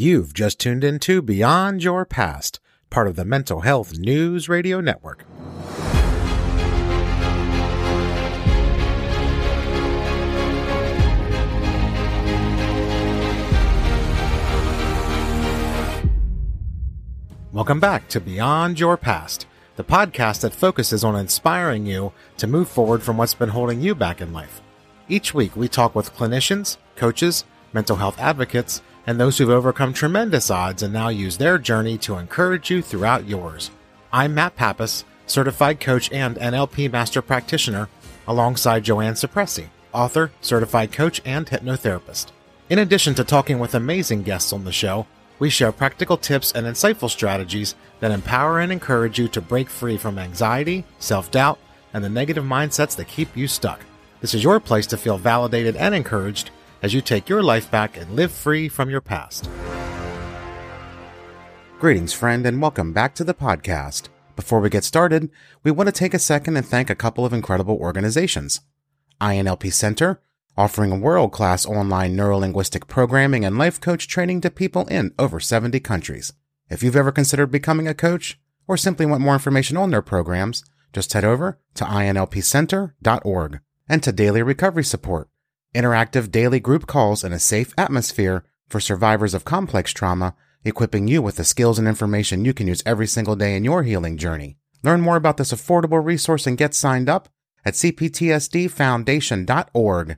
You've just tuned into Beyond Your Past, part of the Mental Health News Radio Network. Welcome back to Beyond Your Past, the podcast that focuses on inspiring you to move forward from what's been holding you back in life. Each week, we talk with clinicians, coaches, mental health advocates, and those who've overcome tremendous odds and now use their journey to encourage you throughout yours. I'm Matt Pappas, certified coach and NLP master practitioner, alongside Joanne Suppressi, author, certified coach, and hypnotherapist. In addition to talking with amazing guests on the show, we share practical tips and insightful strategies that empower and encourage you to break free from anxiety, self doubt, and the negative mindsets that keep you stuck. This is your place to feel validated and encouraged as you take your life back and live free from your past. Greetings, friend, and welcome back to the podcast. Before we get started, we want to take a second and thank a couple of incredible organizations. INLP Center, offering a world class online neurolinguistic programming and life coach training to people in over 70 countries. If you've ever considered becoming a coach or simply want more information on their programs, just head over to inlpcenter.org and to Daily Recovery Support interactive daily group calls in a safe atmosphere for survivors of complex trauma, equipping you with the skills and information you can use every single day in your healing journey. Learn more about this affordable resource and get signed up at cptsdfoundation.org.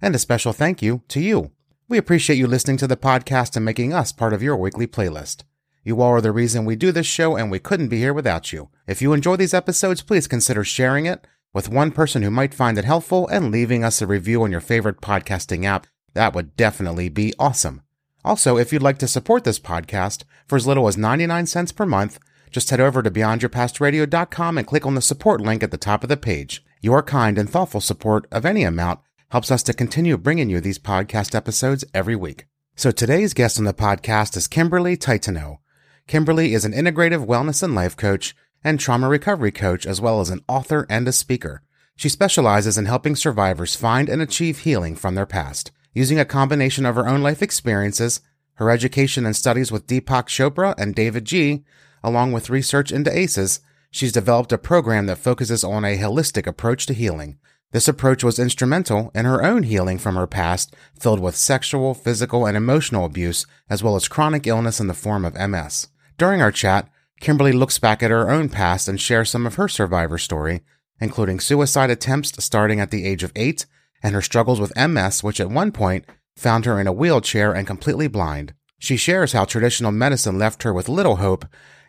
And a special thank you to you. We appreciate you listening to the podcast and making us part of your weekly playlist. You all are the reason we do this show, and we couldn't be here without you. If you enjoy these episodes, please consider sharing it with one person who might find it helpful and leaving us a review on your favorite podcasting app. That would definitely be awesome. Also, if you'd like to support this podcast for as little as 99 cents per month, just head over to beyondyourpastradio.com and click on the support link at the top of the page. Your kind and thoughtful support of any amount helps us to continue bringing you these podcast episodes every week. So today's guest on the podcast is Kimberly Titano. Kimberly is an integrative wellness and life coach and trauma recovery coach, as well as an author and a speaker. She specializes in helping survivors find and achieve healing from their past. Using a combination of her own life experiences, her education and studies with Deepak Chopra and davidji, along with research into ACEs, she's developed a program that focuses on a holistic approach to healing. This approach was instrumental in her own healing from her past, filled with sexual, physical, and emotional abuse, as well as chronic illness in the form of MS. During our chat, Kimberly looks back at her own past and shares some of her survivor story, including suicide attempts starting at the age of eight and her struggles with MS, which at one point found her in a wheelchair and completely blind. She shares how traditional medicine left her with little hope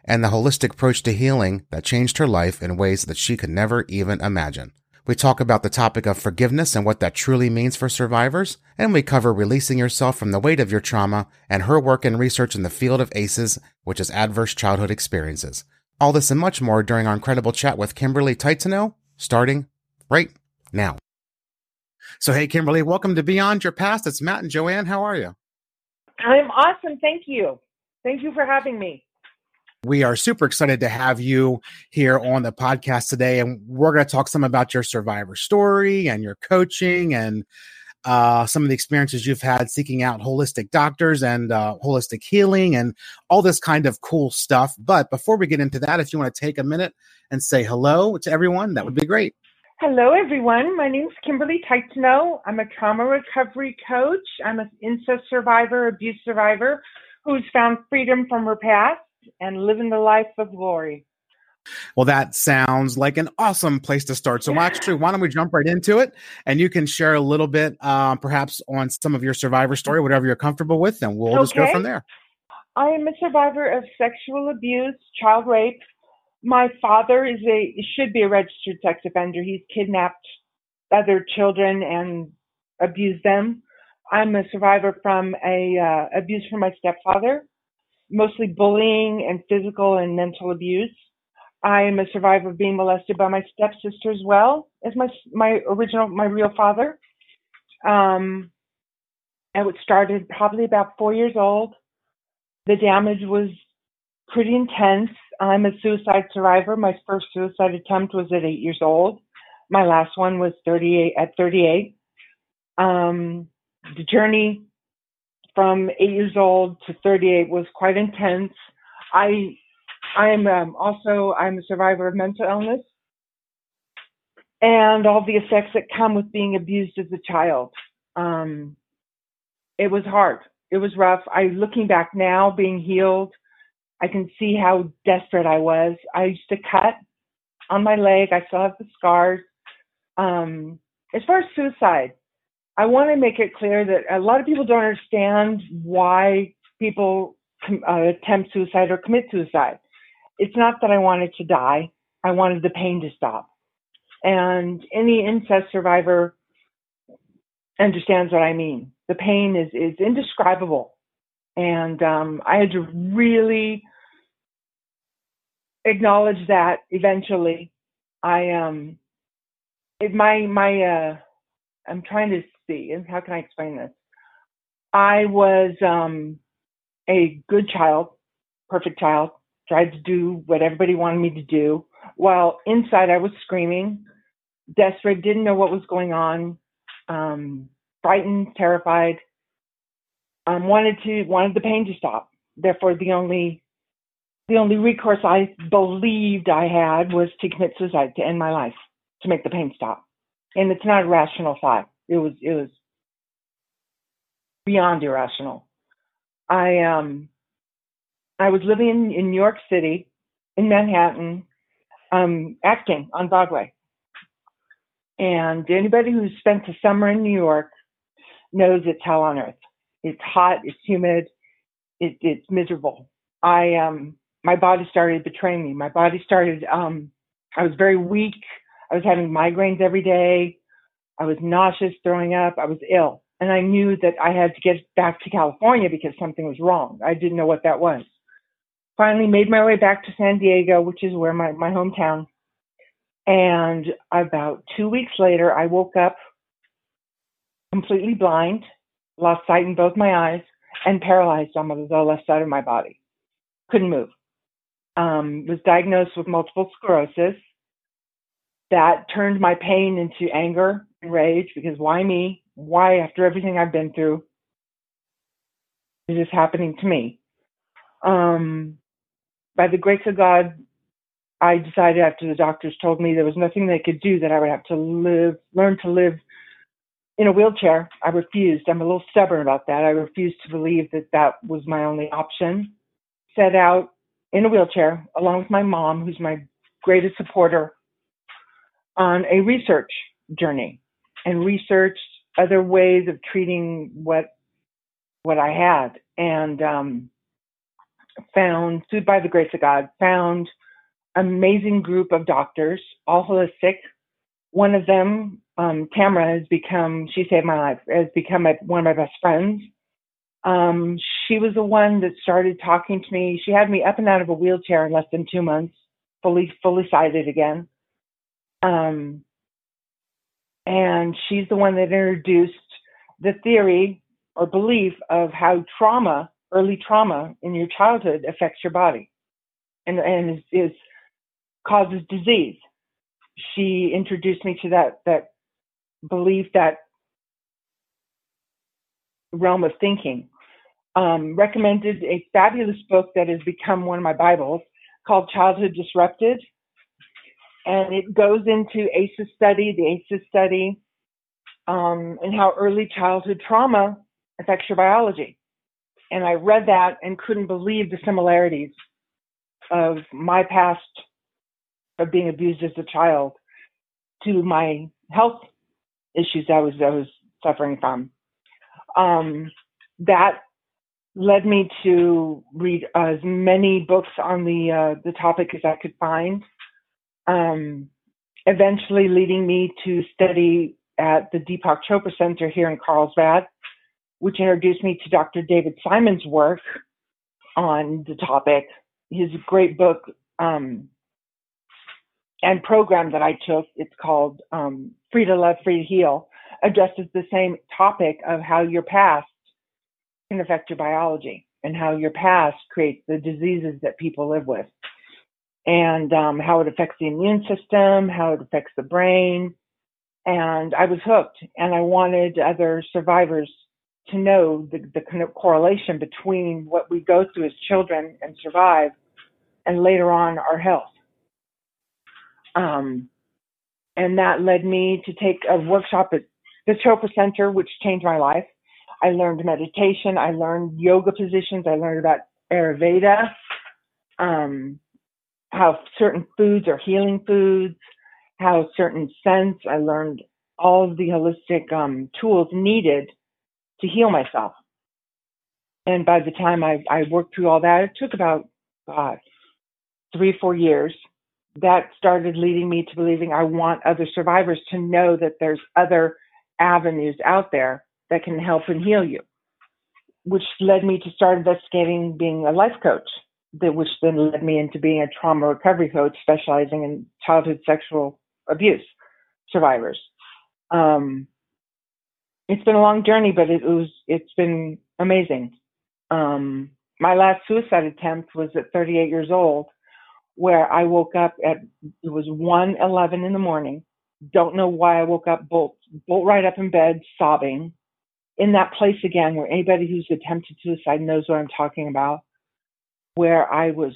and the holistic approach to healing that changed her life in ways that she could never even imagine. We talk about the topic of forgiveness and what that truly means for survivors, and we cover releasing yourself from the weight of your trauma and her work and research in the field of ACEs, which is adverse childhood experiences. All this and much more during our incredible chat with Kimberly Titano, starting right now. So, hey, Kimberly, welcome to Beyond Your Past. It's Matt and Joanne. How are you? I'm awesome. Thank you. Thank you for having me. We are super excited to have you here on the podcast today. And we're going to talk some about your survivor story and your coaching and uh, some of the experiences you've had seeking out holistic doctors and uh, holistic healing and all this kind of cool stuff. But before we get into that, if you want to take a minute and say hello to everyone, that would be great. Hello, everyone. My name is Kimberly Titano. I'm a trauma recovery coach. I'm an incest survivor, abuse survivor who's found freedom from her past and living the life of glory. Well, that sounds like an awesome place to start. So, actually, why don't we jump right into it? And you can share a little bit, uh, perhaps, on some of your survivor story, whatever you're comfortable with, and we'll okay. just go from there. I am a survivor of sexual abuse, child rape. My father is a should be a registered sex offender. He's kidnapped other children and abused them. I'm a survivor from a uh, abuse from my stepfather mostly bullying and physical and mental abuse. I am a survivor of being molested by my stepsister as well as my my original my real father. Um, and it started probably about four years old. The damage was pretty intense. I'm a suicide survivor. My first suicide attempt was at eight years old. My last one was 38 at 38. Um, the journey from eight years old to 38 was quite intense. I I am um, also I'm a survivor of mental illness and all the effects that come with being abused as a child. Um, it was hard. It was rough. I looking back now, being healed, I can see how desperate I was. I used to cut on my leg. I still have the scars. Um, as far as suicide, I want to make it clear that a lot of people don't understand why people uh, attempt suicide or commit suicide. It's not that I wanted to die. I wanted the pain to stop. And any incest survivor understands what I mean. The pain is, is indescribable. And um, I had to really acknowledge that eventually. I um it, my my uh I'm trying to see how can I explain this? I was um a good child, perfect child, tried to do what everybody wanted me to do, while inside I was screaming, desperate, didn't know what was going on, um, frightened, terrified, um, wanted to wanted the pain to stop. Therefore, the only the only recourse I believed I had was to commit suicide to end my life, to make the pain stop. And it's not a rational thought. It was it was beyond irrational. I um I was living in, in New York City, in Manhattan, um, acting on Broadway. And anybody who's spent the summer in New York knows it's hell on earth. It's hot, it's humid, it, it's miserable. I um my body started betraying me. My body started, um, I was very weak. I was having migraines every day. I was nauseous, throwing up. I was ill. And I knew that I had to get back to California because something was wrong. I didn't know what that was. Finally made my way back to San Diego, which is where my, my hometown. And about two weeks later, I woke up completely blind, lost sight in both my eyes, and paralyzed on the left side of my body. Couldn't move um, was diagnosed with multiple sclerosis. That turned my pain into anger rage because why me? Why, after everything I've been through, is this happening to me? Um, by the grace of God, I decided after the doctors told me there was nothing they could do that I would have to live, learn to live in a wheelchair. I refused. I'm a little stubborn about that. I refused to believe that that was my only option. Set out in a wheelchair, along with my mom, who's my greatest supporter, on a research journey and researched other ways of treating what what I had, and um, found, through by the grace of God, found amazing group of doctors, all holistic. One of them, um, Tamara, has become, she saved my life, has become one of my best friends. Um, she was the one that started talking to me. She had me up and out of a wheelchair in less than two months, fully fully sighted again. Um, and she's the one that introduced the theory or belief of how trauma, early trauma in your childhood affects your body and, and is, is causes disease. She introduced me to that that belief that realm of thinking. Um, recommended a fabulous book that has become one of my Bibles called Childhood Disrupted. And it goes into ACEs study, the ACEs study, um, and how early childhood trauma affects your biology. And I read that and couldn't believe the similarities of my past of being abused as a child to my health issues I was I was suffering from um, that led me to read as many books on the uh, the topic as I could find. Um, eventually, leading me to study at the Deepak Chopra Center here in Carlsbad, which introduced me to Dr. David Simon's work on the topic. His great book um, and program that I took, it's called um, Free to Love, Free to Heal addresses the same topic of how your past can affect your biology and how your past creates the diseases that people live with and um, how it affects the immune system, how it affects the brain. And I was hooked and I wanted other survivors to know the, the kind of correlation between what we go through as children and survive and later on our health. Um, and that led me to take a workshop at the Chopra Center, which changed my life. I learned meditation. I learned yoga positions. I learned about Ayurveda, um, how certain foods are healing foods, how certain scents. I learned all of the holistic um, tools needed to heal myself. And by the time I, I worked through all that, it took about God, three, four years. That started leading me to believing I want other survivors to know that there's other avenues out there that can help and heal you, which led me to start investigating being a life coach, that which then led me into being a trauma recovery coach specializing in childhood sexual abuse survivors. Um, it's been a long journey, but it was it's been amazing. Um, my last suicide attempt was at 38 years old, where I woke up at it was 1:11 in the morning. Don't know why I woke up bolt bolt right up in bed sobbing. In that place again, where anybody who's attempted suicide knows what I'm talking about, where I was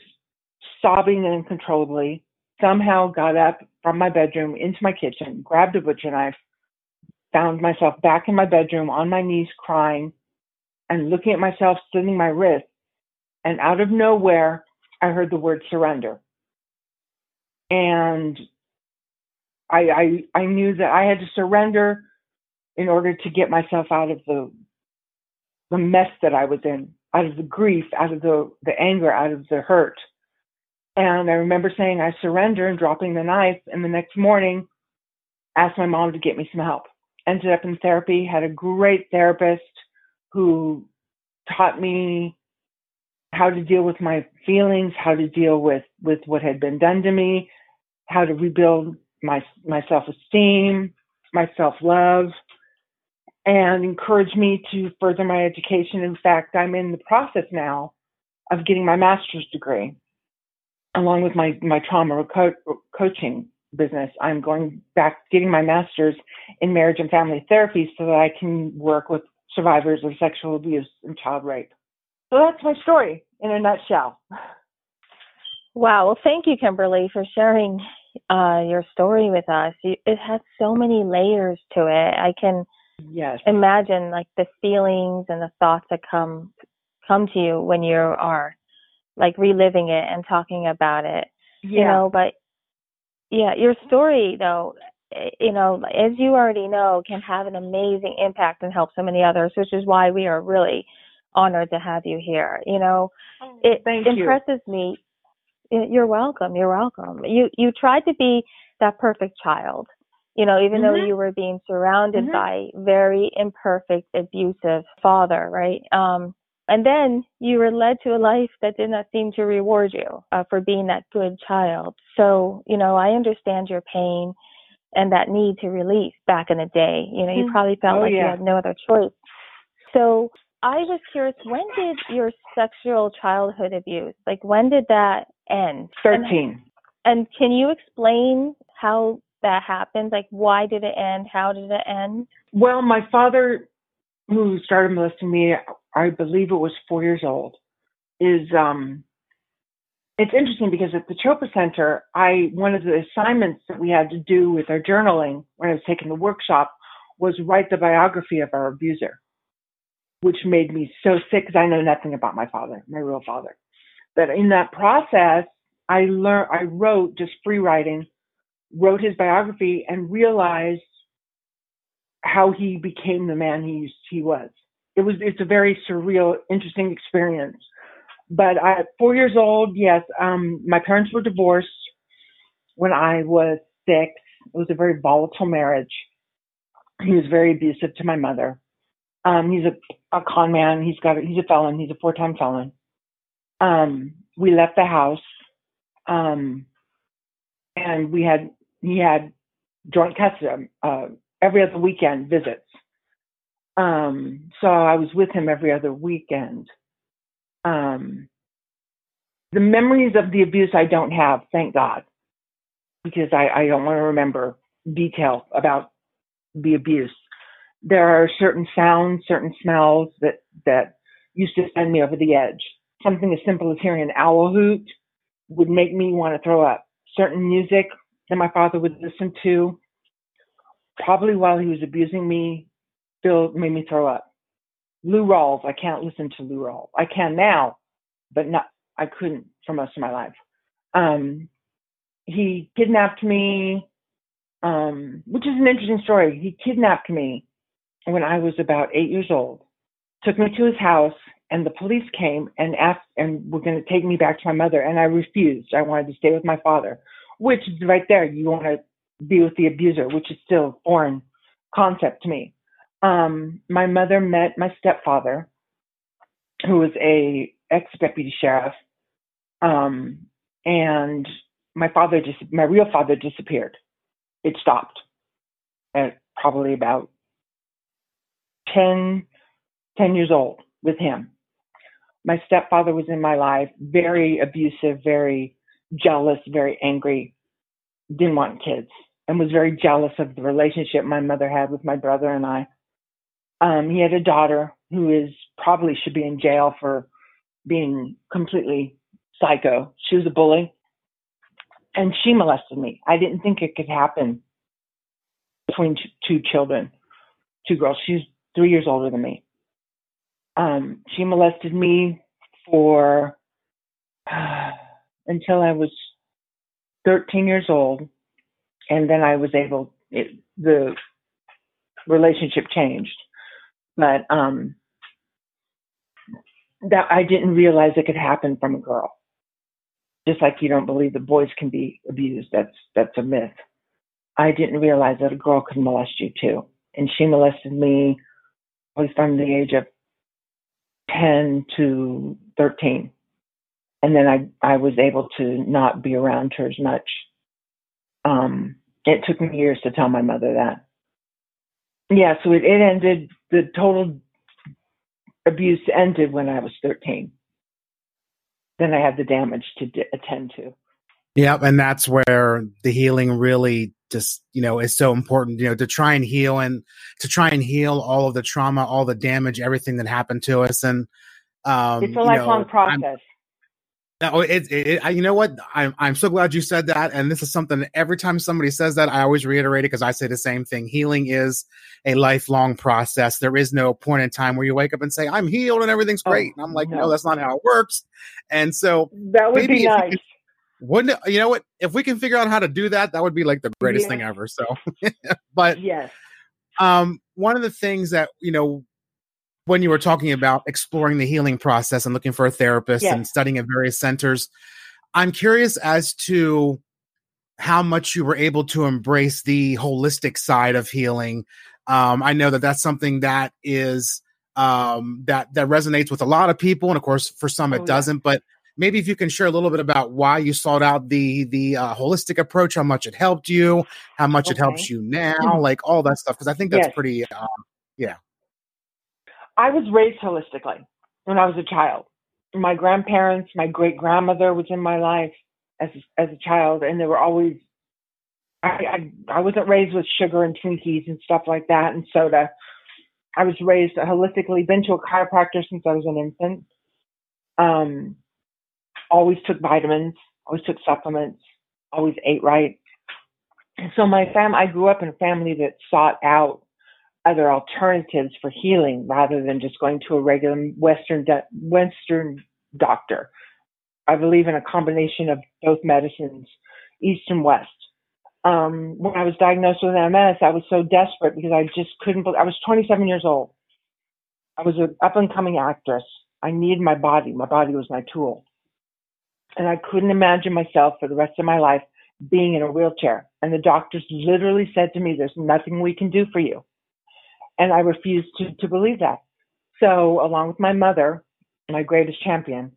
sobbing uncontrollably. Somehow got up from my bedroom into my kitchen, grabbed a butcher knife, found myself back in my bedroom on my knees crying and looking at myself slitting my wrist. And out of nowhere, I heard the word surrender. And I, I, I knew that I had to surrender in order to get myself out of the, the mess that I was in, out of the grief, out of the, the anger, out of the hurt. And I remember saying, I surrender and dropping the knife. And the next morning, asked my mom to get me some help ended up in therapy, had a great therapist who taught me how to deal with my feelings, how to deal with, with what had been done to me, how to rebuild my, my self-esteem, my self-love, and encouraged me to further my education. In fact, I'm in the process now of getting my master's degree along with my, my trauma co- coaching business. I'm going back, getting my master's in marriage and family therapy so that I can work with survivors of sexual abuse and child rape. So that's my story in a nutshell. Wow. Well, thank you, Kimberly, for sharing uh, your story with us. It has so many layers to it. I can yes. imagine like the feelings and the thoughts that come come to you when you are like reliving it and talking about it. Yeah. You know, but yeah, your story though, eh, you know, as you already know, can have an amazing impact and help so many others, which is why we are really honored to have you here. You know, oh, it Thank impresses you. me. You're welcome. You're welcome. You you tried to be that perfect child. You know, even mm-hmm. though you were being surrounded mm-hmm. by very imperfect, abusive father, right? Um, and then you were led to a life that did not seem to reward you uh, for being that good child. So, you know, I understand your pain and that need to release back in the day. You know, you mm. probably felt oh, like yeah. you had no other choice. So, I was curious, when did your sexual childhood abuse, like when did that end? 13. And, and can you explain how that happened? Like, why did it end? How did it end? Well, my father, who started molesting me I believe it was four years old, is um, it's interesting because at the Chopra Center, I one of the assignments that we had to do with our journaling when I was taking the workshop was write the biography of our abuser, which made me so sick because I know nothing about my father, my real father. But in that process, I learned, I wrote just free writing, wrote his biography, and realized how he became the man he he was it was it's a very surreal, interesting experience. But at four years old, yes, um, my parents were divorced when I was six. It was a very volatile marriage. He was very abusive to my mother. Um, he's a, a con man. He's got a, he's a felon. He's a four time felon. Um, we left the house, um, and we had he had joint custody uh, every other weekend visits. Um, so I was with him every other weekend. Um, the memories of the abuse I don't have, thank God, because I, I don't want to remember detail about the abuse. there are certain sounds, certain smells that, that used to send me over the edge. Something as simple as hearing an owl hoot would make me want to throw up. Certain music that my father would listen to, probably while he was abusing me, still made me throw up. Lou Rawls, I can't listen to Lou Rawls. I can now, but not, I couldn't for most of my life. Um, he kidnapped me, um, which is an interesting story. He kidnapped me when I was about eight years old, took me to his house, and the police came and asked and were going to take me back to my mother, and I refused. I wanted to stay with my father, which is right there. You want to be with the abuser, which is still a foreign concept to me. Um, my mother met my stepfather, who was a ex deputy sheriff, um, and my father just my real father disappeared. It stopped at probably about 10, 10 years old with him. My stepfather was in my life, very abusive, very jealous, very angry, didn't want kids, and was very jealous of the relationship my mother had with my brother and I. Um, he had a daughter who is probably should be in jail for being completely psycho. She was a bully and she molested me. I didn't think it could happen between two children, two girls. She's three years older than me. Um, she molested me for uh, until I was 13 years old, and then I was able. It, the relationship changed, but um, that I didn't realize it could happen from a girl. Just like you don't believe that boys can be abused, that's that's a myth. I didn't realize that a girl could molest you too, and she molested me probably from the age of 10 to 13. And then I, I was able to not be around her as much. Um, it took me years to tell my mother that. Yeah, so it, it ended, the total abuse ended when I was 13. Then I had the damage to d- attend to. Yep, and that's where the healing really just you know is so important you know to try and heal and to try and heal all of the trauma all the damage everything that happened to us and um it's a lifelong you know, process no, it, it, it, you know what? I'm, I'm so glad you said that. And this is something every time somebody says that, I always reiterate it because I say the same thing. Healing is a lifelong process. There is no point in time where you wake up and say, I'm healed and everything's oh, great. Oh, and I'm like, no. no. that's not how it works. And so that would be nice wouldn't you know what? If we can figure out how to do that, that would be like the greatest yeah. thing ever. So, but yes, um, one of the things that you know when you were talking about exploring the healing process and looking for a therapist yes. and studying at various centers, I'm curious as to how much you were able to embrace the holistic side of healing. Um, I know that that's something that is um, that that resonates with a lot of people, and of course, for some it oh, doesn't. Yeah. But maybe if you can share a little bit about why you sought out the the uh, holistic approach, how much it helped you, how much okay. it helps you now, mm-hmm. like all that stuff. Because I think that's yes. pretty, uh, yeah. I was raised holistically when I was a child. My grandparents, my great grandmother was in my life as as a child, and they were always. I, I I wasn't raised with sugar and Twinkies and stuff like that and soda. I was raised holistically. Been to a chiropractor since I was an infant. Um, always took vitamins, always took supplements, always ate right. And so my fam, I grew up in a family that sought out other alternatives for healing rather than just going to a regular Western Western doctor. I believe in a combination of both medicines, East and West. Um, when I was diagnosed with MS, I was so desperate because I just couldn't. I was 27 years old. I was an up and coming actress. I needed my body. My body was my tool. And I couldn't imagine myself for the rest of my life being in a wheelchair. And the doctors literally said to me, There's nothing we can do for you. And I refused to, to believe that. So, along with my mother, my greatest champion,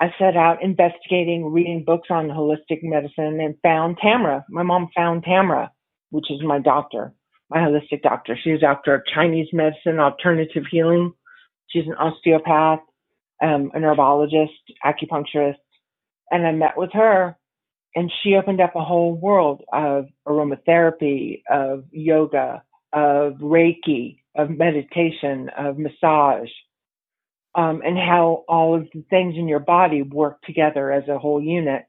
I set out investigating, reading books on holistic medicine, and found Tamra. My mom found Tamra, which is my doctor, my holistic doctor. She's a doctor of Chinese medicine, alternative healing. She's an osteopath, um, a herbologist, acupuncturist, and I met with her and she opened up a whole world of aromatherapy, of yoga, of Reiki, of meditation, of massage, um, and how all of the things in your body work together as a whole unit.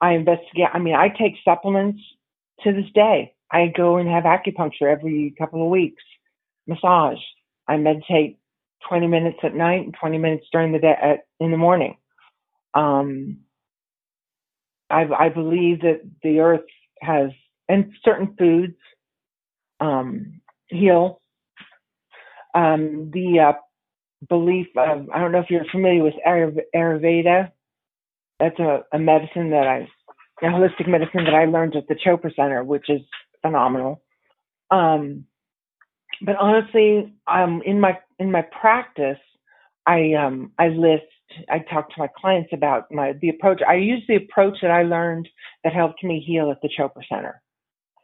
I investigate, I mean, I take supplements to this day. I go and have acupuncture every couple of weeks, massage. I meditate 20 minutes at night and 20 minutes during the day at, in the morning. Um, I, I believe that the earth has, and certain foods um, heal. Um, the uh, belief of, I don't know if you're familiar with Ayurveda. That's a, a medicine that I, a holistic medicine that I learned at the Chopra Center, which is phenomenal. Um, but honestly, um, in my in my practice, I um, I list. I talk to my clients about my the approach. I use the approach that I learned that helped me heal at the Chopra Center.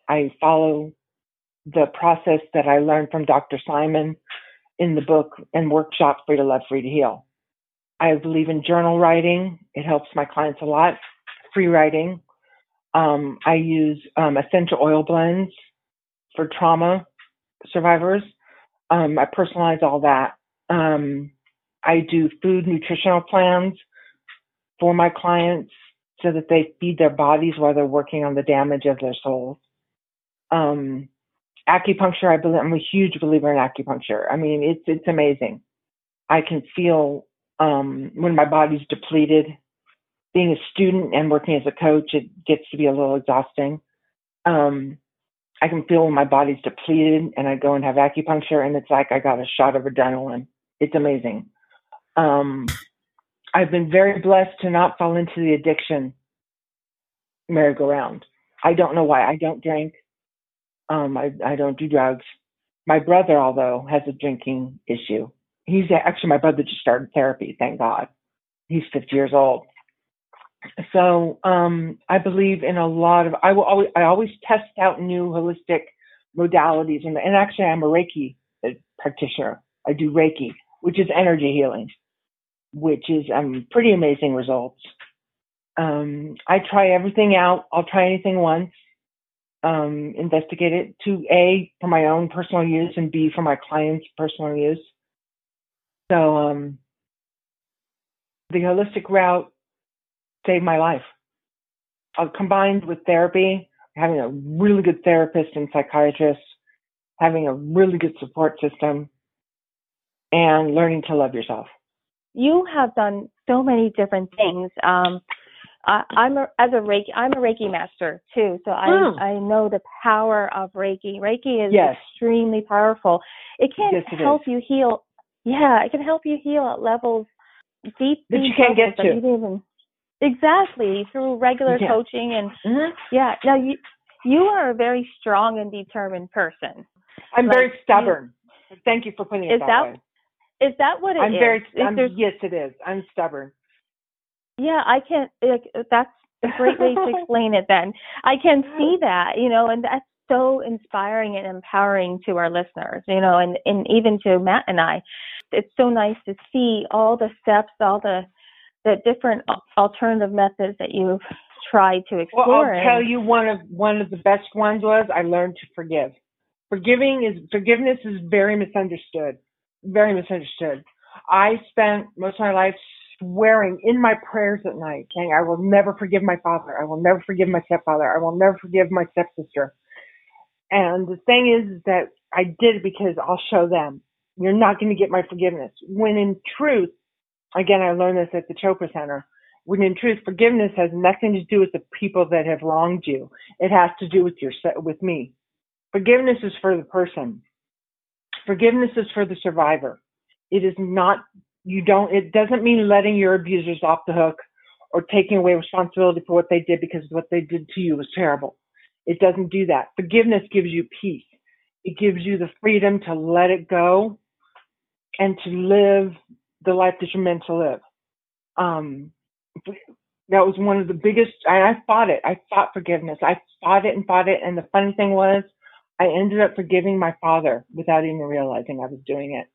I follow the process that I learned from Dr. Simon in the book and workshop Free to Love, Free to Heal. I believe in journal writing. It helps my clients a lot. Free writing. Um, I use um, essential oil blends for trauma survivors. Um, I personalize all that. Um, I do food nutritional plans for my clients so that they feed their bodies while they're working on the damage of their souls. Um, acupuncture, I believe, I'm a huge believer in acupuncture. I mean, it's, it's amazing. I can feel, um, when my body's depleted, being a student and working as a coach, it gets to be a little exhausting. Um, I can feel when my body's depleted and I go and have acupuncture and it's like I got a shot of adrenaline. It's amazing. Um, I've been very blessed to not fall into the addiction merry-go-round. I don't know why. I don't drink. Um, I, I don't do drugs. My brother, although, has a drinking issue. He's actually my brother just started therapy. Thank God. He's 50 years old. So um, I believe in a lot of. I will always. I always test out new holistic modalities, and, and actually, I'm a Reiki uh, practitioner. I do Reiki, which is energy healing, which is um, pretty amazing results. Um, I try everything out. I'll try anything once, um, investigate it to A, for my own personal use, and B, for my clients' personal use. So um, the holistic route saved my life. Uh, combined with therapy, having a really good therapist and psychiatrist, having a really good support system, and learning to love yourself. You have done so many different things. Um, I, am a, as a Reiki, I'm a Reiki master too, so I. I know the power of Reiki. Reiki is yes. extremely powerful. It can yes, it help is. you heal. Yeah, it can help you heal at levels deep that you can't get to. Even, exactly through regular yeah. coaching and mm-hmm. yeah. Now you you are a very strong and determined person. I'm like, very stubborn. You, Thank you for putting it that, that way. Is that what it I'm is? Very, I'm, yes, it is. I'm stubborn. Yeah, I can't. Like, that's a great way to explain it. Then I can see that, you know, and that's so inspiring and empowering to our listeners, you know, and and even to Matt and I. It's so nice to see all the steps, all the the different alternative methods that you've tried to explore. Well, I'll tell you one of one of the best ones was I learned to forgive. Forgiving is forgiveness is very misunderstood. Very misunderstood. I spent most of my life swearing in my prayers at night, saying, I will never forgive my father. I will never forgive my stepfather. I will never forgive my stepsister. And the thing is, that I did it because I'll show them. You're not going to get my forgiveness. When in truth, again, I learned this at the Chopra Center. When in truth, forgiveness has nothing to do with the people that have wronged you. It has to do with your, with me. Forgiveness is for the person. Forgiveness is for the survivor. It is not you don't it doesn't mean letting your abusers off the hook or taking away responsibility for what they did because what they did to you was terrible. It doesn't do that. Forgiveness gives you peace. It gives you the freedom to let it go and to live the life that you're meant to live. Um, that was one of the biggest, I, I fought it. I fought forgiveness. I fought it and fought it. And the funny thing was, I ended up forgiving my father without even realizing I was doing it.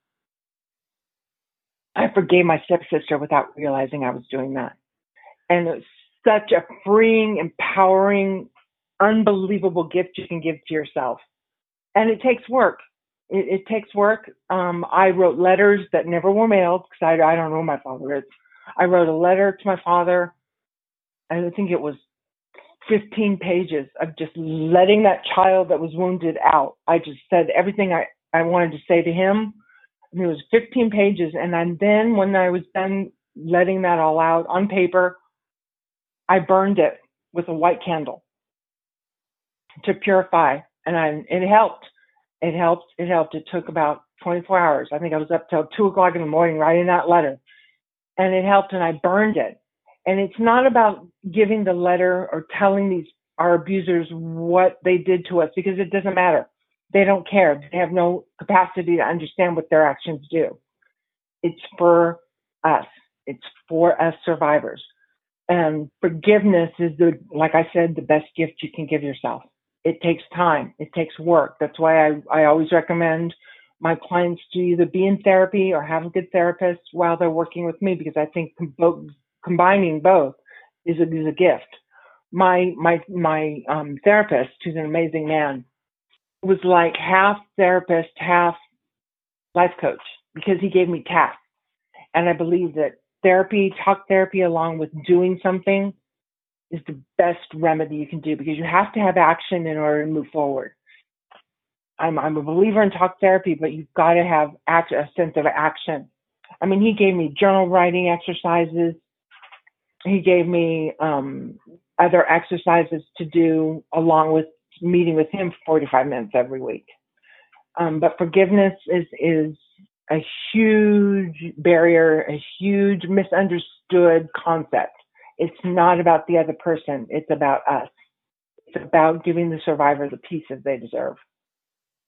I forgave my stepsister without realizing I was doing that. And it was such a freeing, empowering, unbelievable gift you can give to yourself. And it takes work. It, it takes work. Um, I wrote letters that never were mailed because I, I don't know my father is. I wrote a letter to my father. I think it was 15 pages of just letting that child that was wounded out. I just said everything I, I wanted to say to him. And it was 15 pages. And then when I was done letting that all out on paper, I burned it with a white candle to purify. And I, it helped. It helped. It helped. It took about 24 hours. I think I was up till two o'clock in the morning writing that letter. And it helped and I burned it. And it's not about giving the letter or telling these our abusers what they did to us because it doesn't matter. They don't care. They have no capacity to understand what their actions do. It's for us. It's for us survivors. And forgiveness is the, like I said, the best gift you can give yourself. It takes time. It takes work. That's why I, I always recommend my clients to either be in therapy or have a good therapist while they're working with me because I think combining both is a, is a gift. My my my um, therapist, who's an amazing man, was like half therapist, half life coach because he gave me tasks, and I believe that therapy, talk therapy, along with doing something, is the best remedy you can do because you have to have action in order to move forward. I'm I'm a believer in talk therapy, but you've got to have act, a sense of action. I mean, he gave me journal writing exercises he gave me um, other exercises to do along with meeting with him for 45 minutes every week. Um, but forgiveness is is a huge barrier, a huge misunderstood concept. It's not about the other person; it's about us. It's about giving the survivor the peace that they deserve.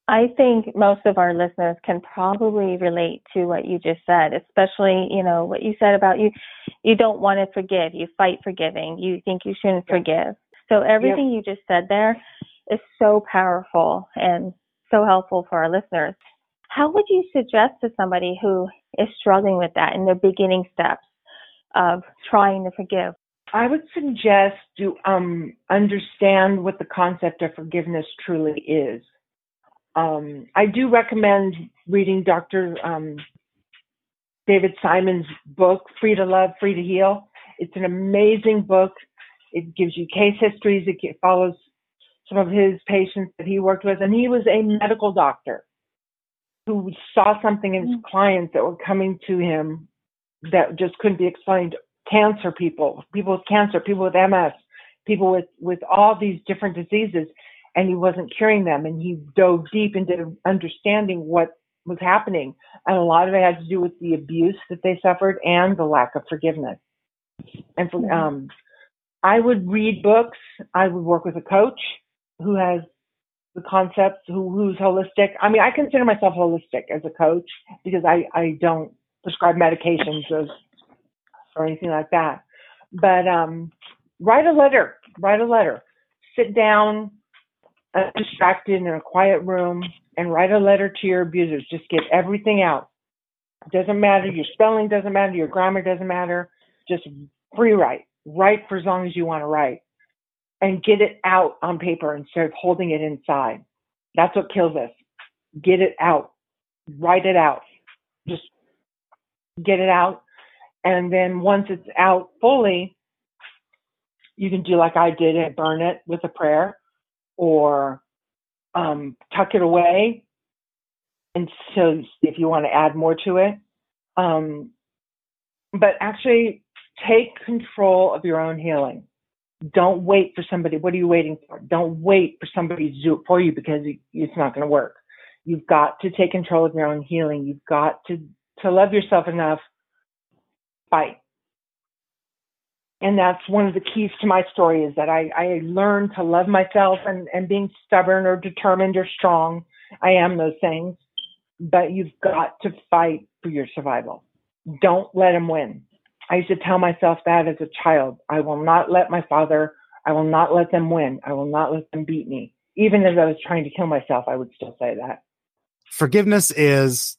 I think most of our listeners can probably relate to what you just said, especially, you know, what you said about you you don't want to forgive, you fight forgiving, you think you shouldn't forgive. So everything yep. you just said there is so powerful and so helpful for our listeners. How would you suggest to somebody who is struggling with that in the beginning steps of trying to forgive? I would suggest to um, understand what the concept of forgiveness truly is um, I do recommend reading Dr. Um, David Simon's book, Free to Love, Free to Heal. It's an amazing book. It gives you case histories. It follows some of his patients that he worked with. And he was a medical doctor who saw something in his mm. clients that were coming to him that just couldn't be explained. Cancer people, people with cancer, people with MS, people with, with all these different diseases and he wasn't curing them. And he dove deep into understanding what was happening. And a lot of it had to do with the abuse that they suffered and the lack of forgiveness. And for, mm-hmm. um, I would read books. I would work with a coach who has the concepts, who, who's holistic. I mean, I consider myself holistic as a coach because I, I don't prescribe medications or, or anything like that. But um, write a letter. Write a letter. Sit down distracted in a quiet room and write a letter to your abusers. Just get everything out. It doesn't matter. Your spelling doesn't matter. Your grammar doesn't matter. Just free write. Write for as long as you want to write and get it out on paper instead of holding it inside. That's what kills us. Get it out. Write it out. Just get it out. And then once it's out fully, you can do like I did and burn it with a prayer or um, tuck it away. And so if you want to add more to it, um, but actually take control of your own healing. Don't wait for somebody. What are you waiting for? Don't wait for somebody to do it for you because it's not going to work. You've got to take control of your own healing. You've got to, to love yourself enough. Fight and that's one of the keys to my story is that I, I learned to love myself and, and being stubborn or determined or strong. I am those things, but you've got to fight for your survival. Don't let him win. I used to tell myself that as a child. I will not let my father, I will not let them win. I will not let them beat me. Even as I was trying to kill myself, I would still say that. Forgiveness is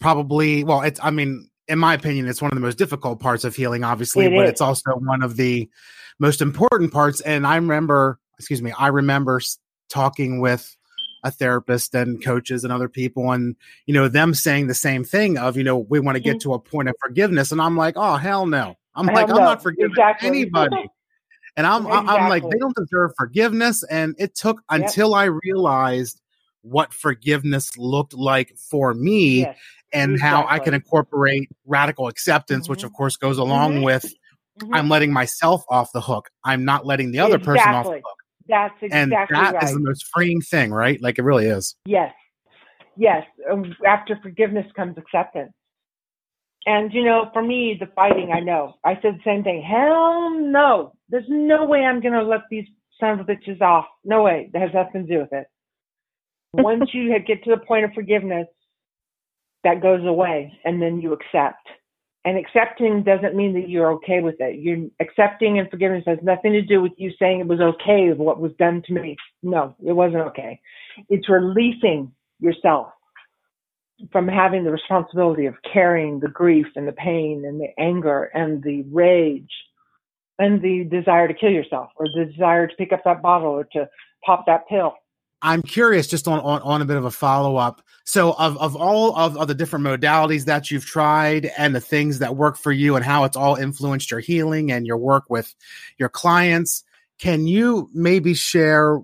probably, well, it's, I mean, in my opinion, it's one of the most difficult parts of healing, obviously, it but is. it's also one of the most important parts. And I remember, excuse me, I remember talking with a therapist and coaches and other people and you know them saying the same thing of you know we want to get mm-hmm. to a point of forgiveness and i'm like oh hell no i'm hell like no. i'm not forgiving exactly. anybody and i'm exactly. i'm like they don't deserve forgiveness and it took yep. until i realized what forgiveness looked like for me yes, and exactly. how i can incorporate radical acceptance mm-hmm. which of course goes along mm-hmm. with mm-hmm. i'm letting myself off the hook i'm not letting the other person off the hook that's exactly and that right. is the most freeing thing, right? Like it really is. Yes, yes. Um, after forgiveness comes acceptance. And you know, for me, the fighting, I know. I said the same thing. Hell no. There's no way I'm gonna let these sons of bitches off. No way. That has nothing to do with it. Once you get to the point of forgiveness, that goes away, and then you accept. And accepting doesn't mean that you're okay with it. You're accepting and forgiveness has nothing to do with you saying it was okay with what was done to me. No, it wasn't okay. It's releasing yourself from having the responsibility of carrying the grief and the pain and the anger and the rage and the desire to kill yourself or the desire to pick up that bottle or to pop that pill. I'm curious just on, on, on a bit of a follow up. So of, of all of, of the different modalities that you've tried and the things that work for you and how it's all influenced your healing and your work with your clients, can you maybe share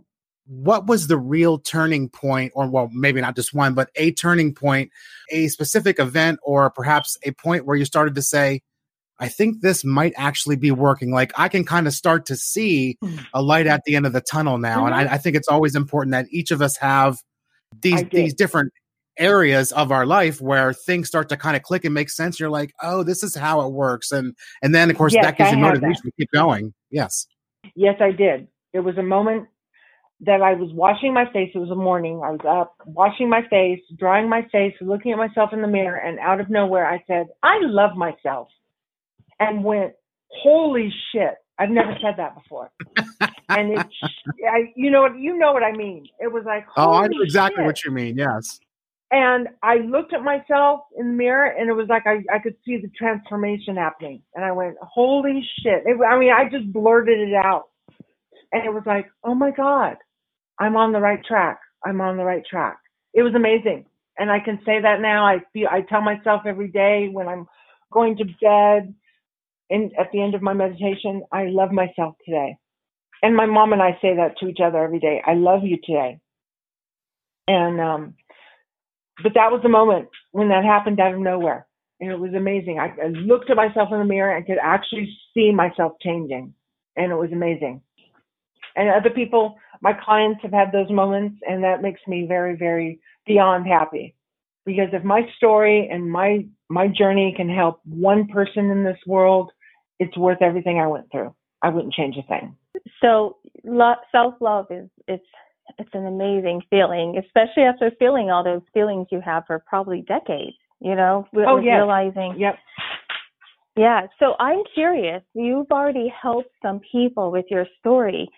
what was the real turning point or well maybe not just one but a turning point a specific event or perhaps a point where you started to say I think this might actually be working. Like I can kind of start to see mm. a light at the end of the tunnel now. And I, mm-hmm. I, think it's always important that each of us have these these different areas of our life where things start to kind of click and make sense. You're like, oh, this is how it works. And and then of course yes, that gives I you motivation to keep going. Yes. Yes, I did. It was a moment that I was washing my face. It was a morning. I was up washing my face, drying my face, looking at myself in the mirror, and out of nowhere I said, I love myself and went, holy shit. I've never said that before. and it's, I, you know what, you know what I mean. It was like, oh, I know exactly shit. what you mean. Yes. And I looked at myself in the mirror and it was like I, I could see the transformation happening. And I went, holy shit. It, I mean, I just blurted it out. And it was like, oh my God, I'm on the right track. I'm on the right track. It was amazing. And I can say that now. I feel, I tell myself every day when I'm going to bed, and at the end of my meditation, I love myself today. And my mom and I say that to each other every day. I love you today. And um but that was the moment when that happened out of nowhere. And it was amazing. I, I looked at myself in the mirror and could actually see myself changing. And it was amazing. And other people, my clients have had those moments and that makes me very, very beyond happy. Because if my story and my my journey can help one person in this world, it's worth everything I went through. I wouldn't change a thing. So lo- self love is it's it's an amazing feeling, especially after feeling all those feelings you have for probably decades. You know, oh, yes. realizing. Yep. Yeah. So I'm curious. You've already helped some people with your story.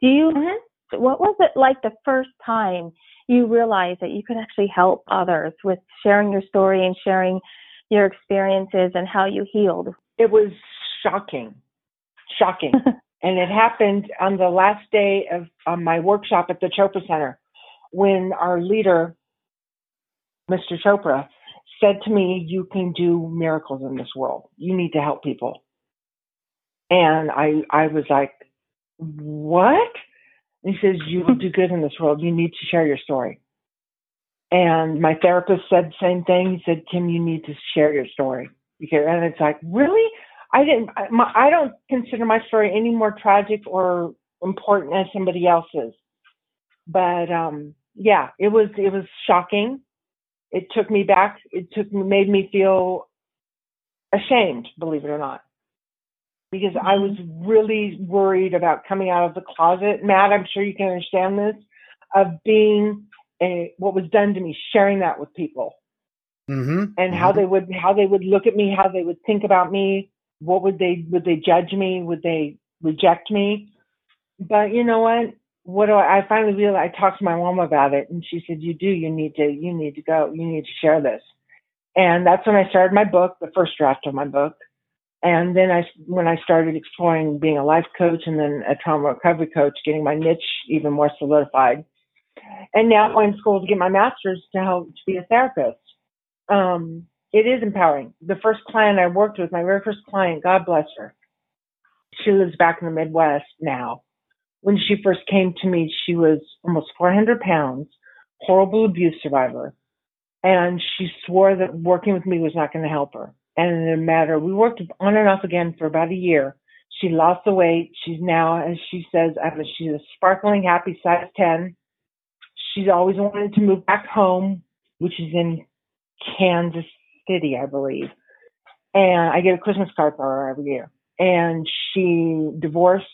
Do you? Mm-hmm. What was it like the first time you realized that you could actually help others with sharing your story and sharing your experiences and how you healed? It was shocking, shocking. and it happened on the last day of my workshop at the Chopra Center when our leader, Mr. Chopra, said to me, You can do miracles in this world. You need to help people. And I, I was like, What? he says, You will do good in this world. You need to share your story. And my therapist said the same thing. He said, Kim, you need to share your story. And it's like, really? I didn't. My, I don't consider my story any more tragic or important as somebody else's. But um, yeah, it was it was shocking. It took me back. It took made me feel ashamed, believe it or not, because I was really worried about coming out of the closet. Matt, I'm sure you can understand this of being a, what was done to me, sharing that with people. Mm-hmm. and mm-hmm. how they would how they would look at me, how they would think about me, what would they would they judge me? Would they reject me? But you know what? What do I, I finally realized? I talked to my mom about it, and she said, "You do. You need to. You need to go. You need to share this." And that's when I started my book, the first draft of my book. And then I, when I started exploring being a life coach and then a trauma recovery coach, getting my niche even more solidified. And now I'm in school to get my master's to help to be a therapist. Um, it is empowering. The first client I worked with, my very first client, God bless her. She lives back in the Midwest now. When she first came to me, she was almost 400 pounds, horrible abuse survivor. And she swore that working with me was not going to help her. And in a matter, we worked on and off again for about a year. She lost the weight. She's now, as she says, she's a sparkling, happy size 10. She's always wanted to move back home, which is in Kansas City, I believe. And I get a Christmas card for her every year. And she divorced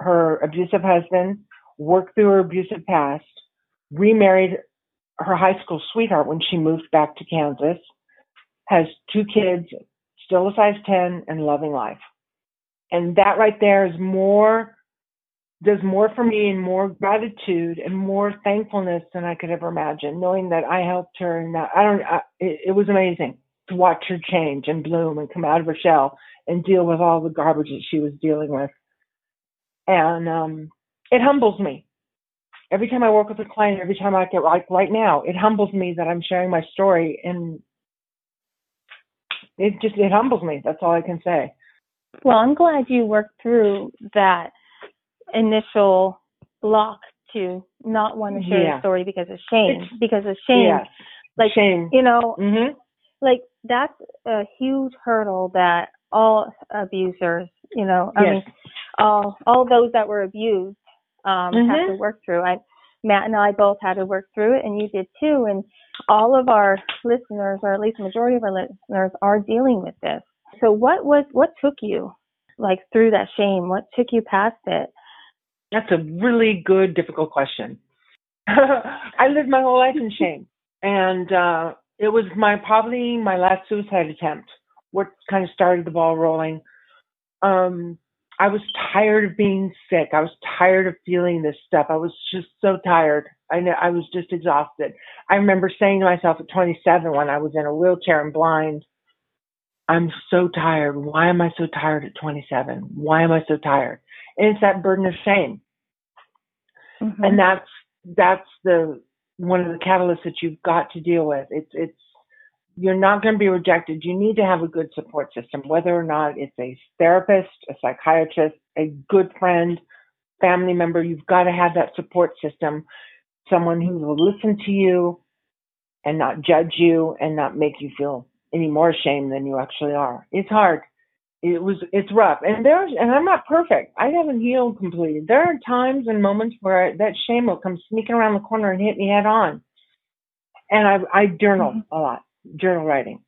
her abusive husband, worked through her abusive past, remarried her high school sweetheart when she moved back to Kansas, has two kids, still a size 10, and loving life. And that right there is more, does more for me and more gratitude and more thankfulness than I could ever imagine, knowing that I helped her and that I don't, I, it, it was amazing to watch her change and bloom and come out of her shell and deal with all the garbage that she was dealing with. And um, it humbles me. Every time I work with a client, every time I get like right now, it humbles me that I'm sharing my story and it just it humbles me. That's all I can say. Well, I'm glad you worked through that initial block to not want to share yeah. your story because of shame. It's, because of shame. Yeah. Like shame. You know, mm-hmm. like that's a huge hurdle that all abusers, you know, I yes. mean, all all those that were abused um, mm-hmm. have to work through. I, Matt and I both had to work through it, and you did too. And all of our listeners, or at least the majority of our listeners, are dealing with this. So, what was what took you like through that shame? What took you past it? That's a really good, difficult question. I lived my whole life in shame, and uh, it was my probably my last suicide attempt. What kind of started the ball rolling? Um, I was tired of being sick. I was tired of feeling this stuff. I was just so tired. I know I was just exhausted. I remember saying to myself at 27 when I was in a wheelchair and blind, I'm so tired. Why am I so tired at 27? Why am I so tired? And it's that burden of shame. Mm-hmm. And that's that's the one of the catalysts that you've got to deal with. It's it's you're not going to be rejected. You need to have a good support system, whether or not it's a therapist, a psychiatrist, a good friend, family member. You've got to have that support system, someone who will listen to you and not judge you and not make you feel any more shame than you actually are. It's hard. It was, it's rough. And there's, and I'm not perfect. I haven't healed completely. There are times and moments where that shame will come sneaking around the corner and hit me head on. And I, I journal mm-hmm. a lot journal writing.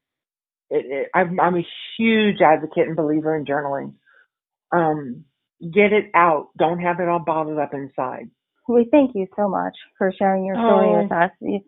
It, it, I'm, I'm a huge advocate and believer in journaling. Um, get it out. Don't have it all bottled up inside. We thank you so much for sharing your story oh, with us. It's,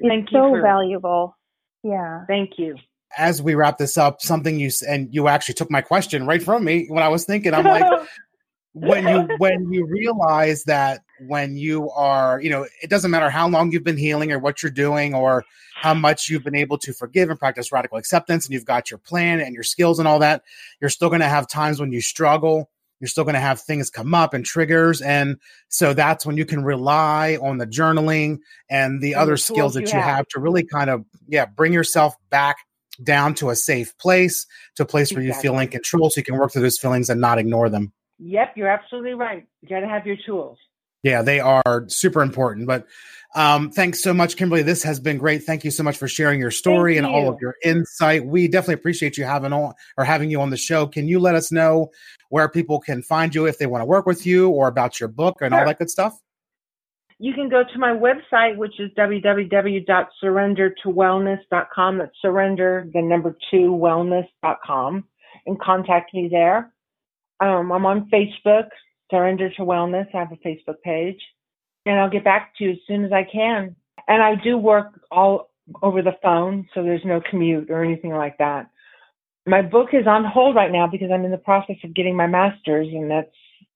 it's so valuable. Yeah. Thank you. As we wrap this up, something you and you actually took my question right from me when I was thinking. I'm like, when you when you realize that when you are you know it doesn't matter how long you've been healing or what you're doing or how much you've been able to forgive and practice radical acceptance and you've got your plan and your skills and all that you're still going to have times when you struggle you're still going to have things come up and triggers and so that's when you can rely on the journaling and the and other the skills that you have. have. to really kind of yeah bring yourself back down to a safe place to a place where exactly. you feel in control so you can work through those feelings and not ignore them Yep, you're absolutely right. You got to have your tools. Yeah, they are super important. But um, thanks so much, Kimberly. This has been great. Thank you so much for sharing your story Thank and you. all of your insight. We definitely appreciate you having on or having you on the show. Can you let us know where people can find you if they want to work with you or about your book and sure. all that good stuff? You can go to my website, which is www.surrender2wellness.com. That's surrender, the number two, wellness.com, and contact me there. Um, I'm on Facebook, Surrender to Wellness. I have a Facebook page, and I'll get back to you as soon as I can. And I do work all over the phone, so there's no commute or anything like that. My book is on hold right now because I'm in the process of getting my master's, and that's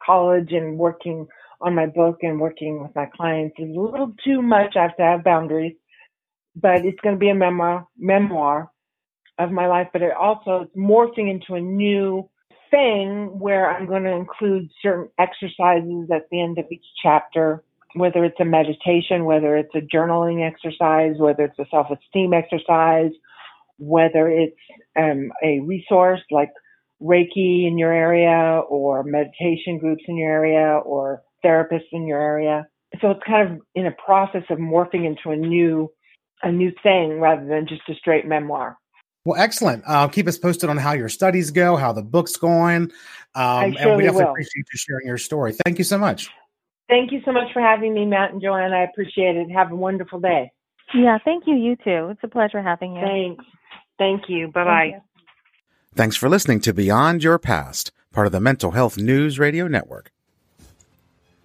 college and working on my book and working with my clients is a little too much. I have to have boundaries, but it's going to be a memoir, memoir of my life. But it also it's morphing into a new thing where I'm going to include certain exercises at the end of each chapter whether it's a meditation, whether it's a journaling exercise, whether it's a self esteem exercise, whether it's um, a resource like Reiki in your area or meditation groups in your area or therapists in your area. So it's kind of in a process of morphing into a new a new thing rather than just a straight memoir. Well, excellent. Uh, keep us posted on how your studies go, how the book's going. Um, and we definitely will. appreciate you sharing your story. Thank you so much. Thank you so much for having me, Matt and Joanne. I appreciate it. Have a wonderful day. Yeah, thank you. You too. It's a pleasure having you. Thanks. Thank you. Bye bye. Thanks for listening to Beyond Your Past, part of the Mental Health News Radio Network.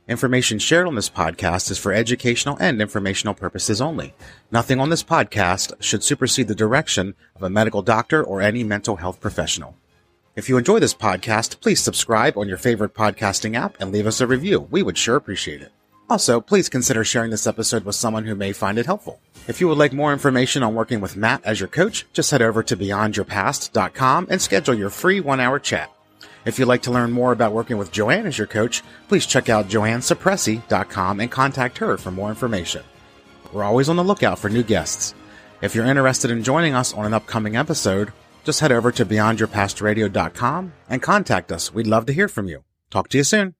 Information shared on this podcast is for educational and informational purposes only. Nothing on this podcast should supersede the direction of a medical doctor or any mental health professional. If you enjoy this podcast, please subscribe on your favorite podcasting app and leave us a review. We would sure appreciate it. Also, please consider sharing this episode with someone who may find it helpful. If you would like more information on working with Matt as your coach, just head over to beyondyourpast.com and schedule your free one hour chat. If you'd like to learn more about working with Joanne as your coach, please check out joannesapressi.com and contact her for more information. We're always on the lookout for new guests. If you're interested in joining us on an upcoming episode, just head over to beyondyourpastradio.com and contact us. We'd love to hear from you. Talk to you soon.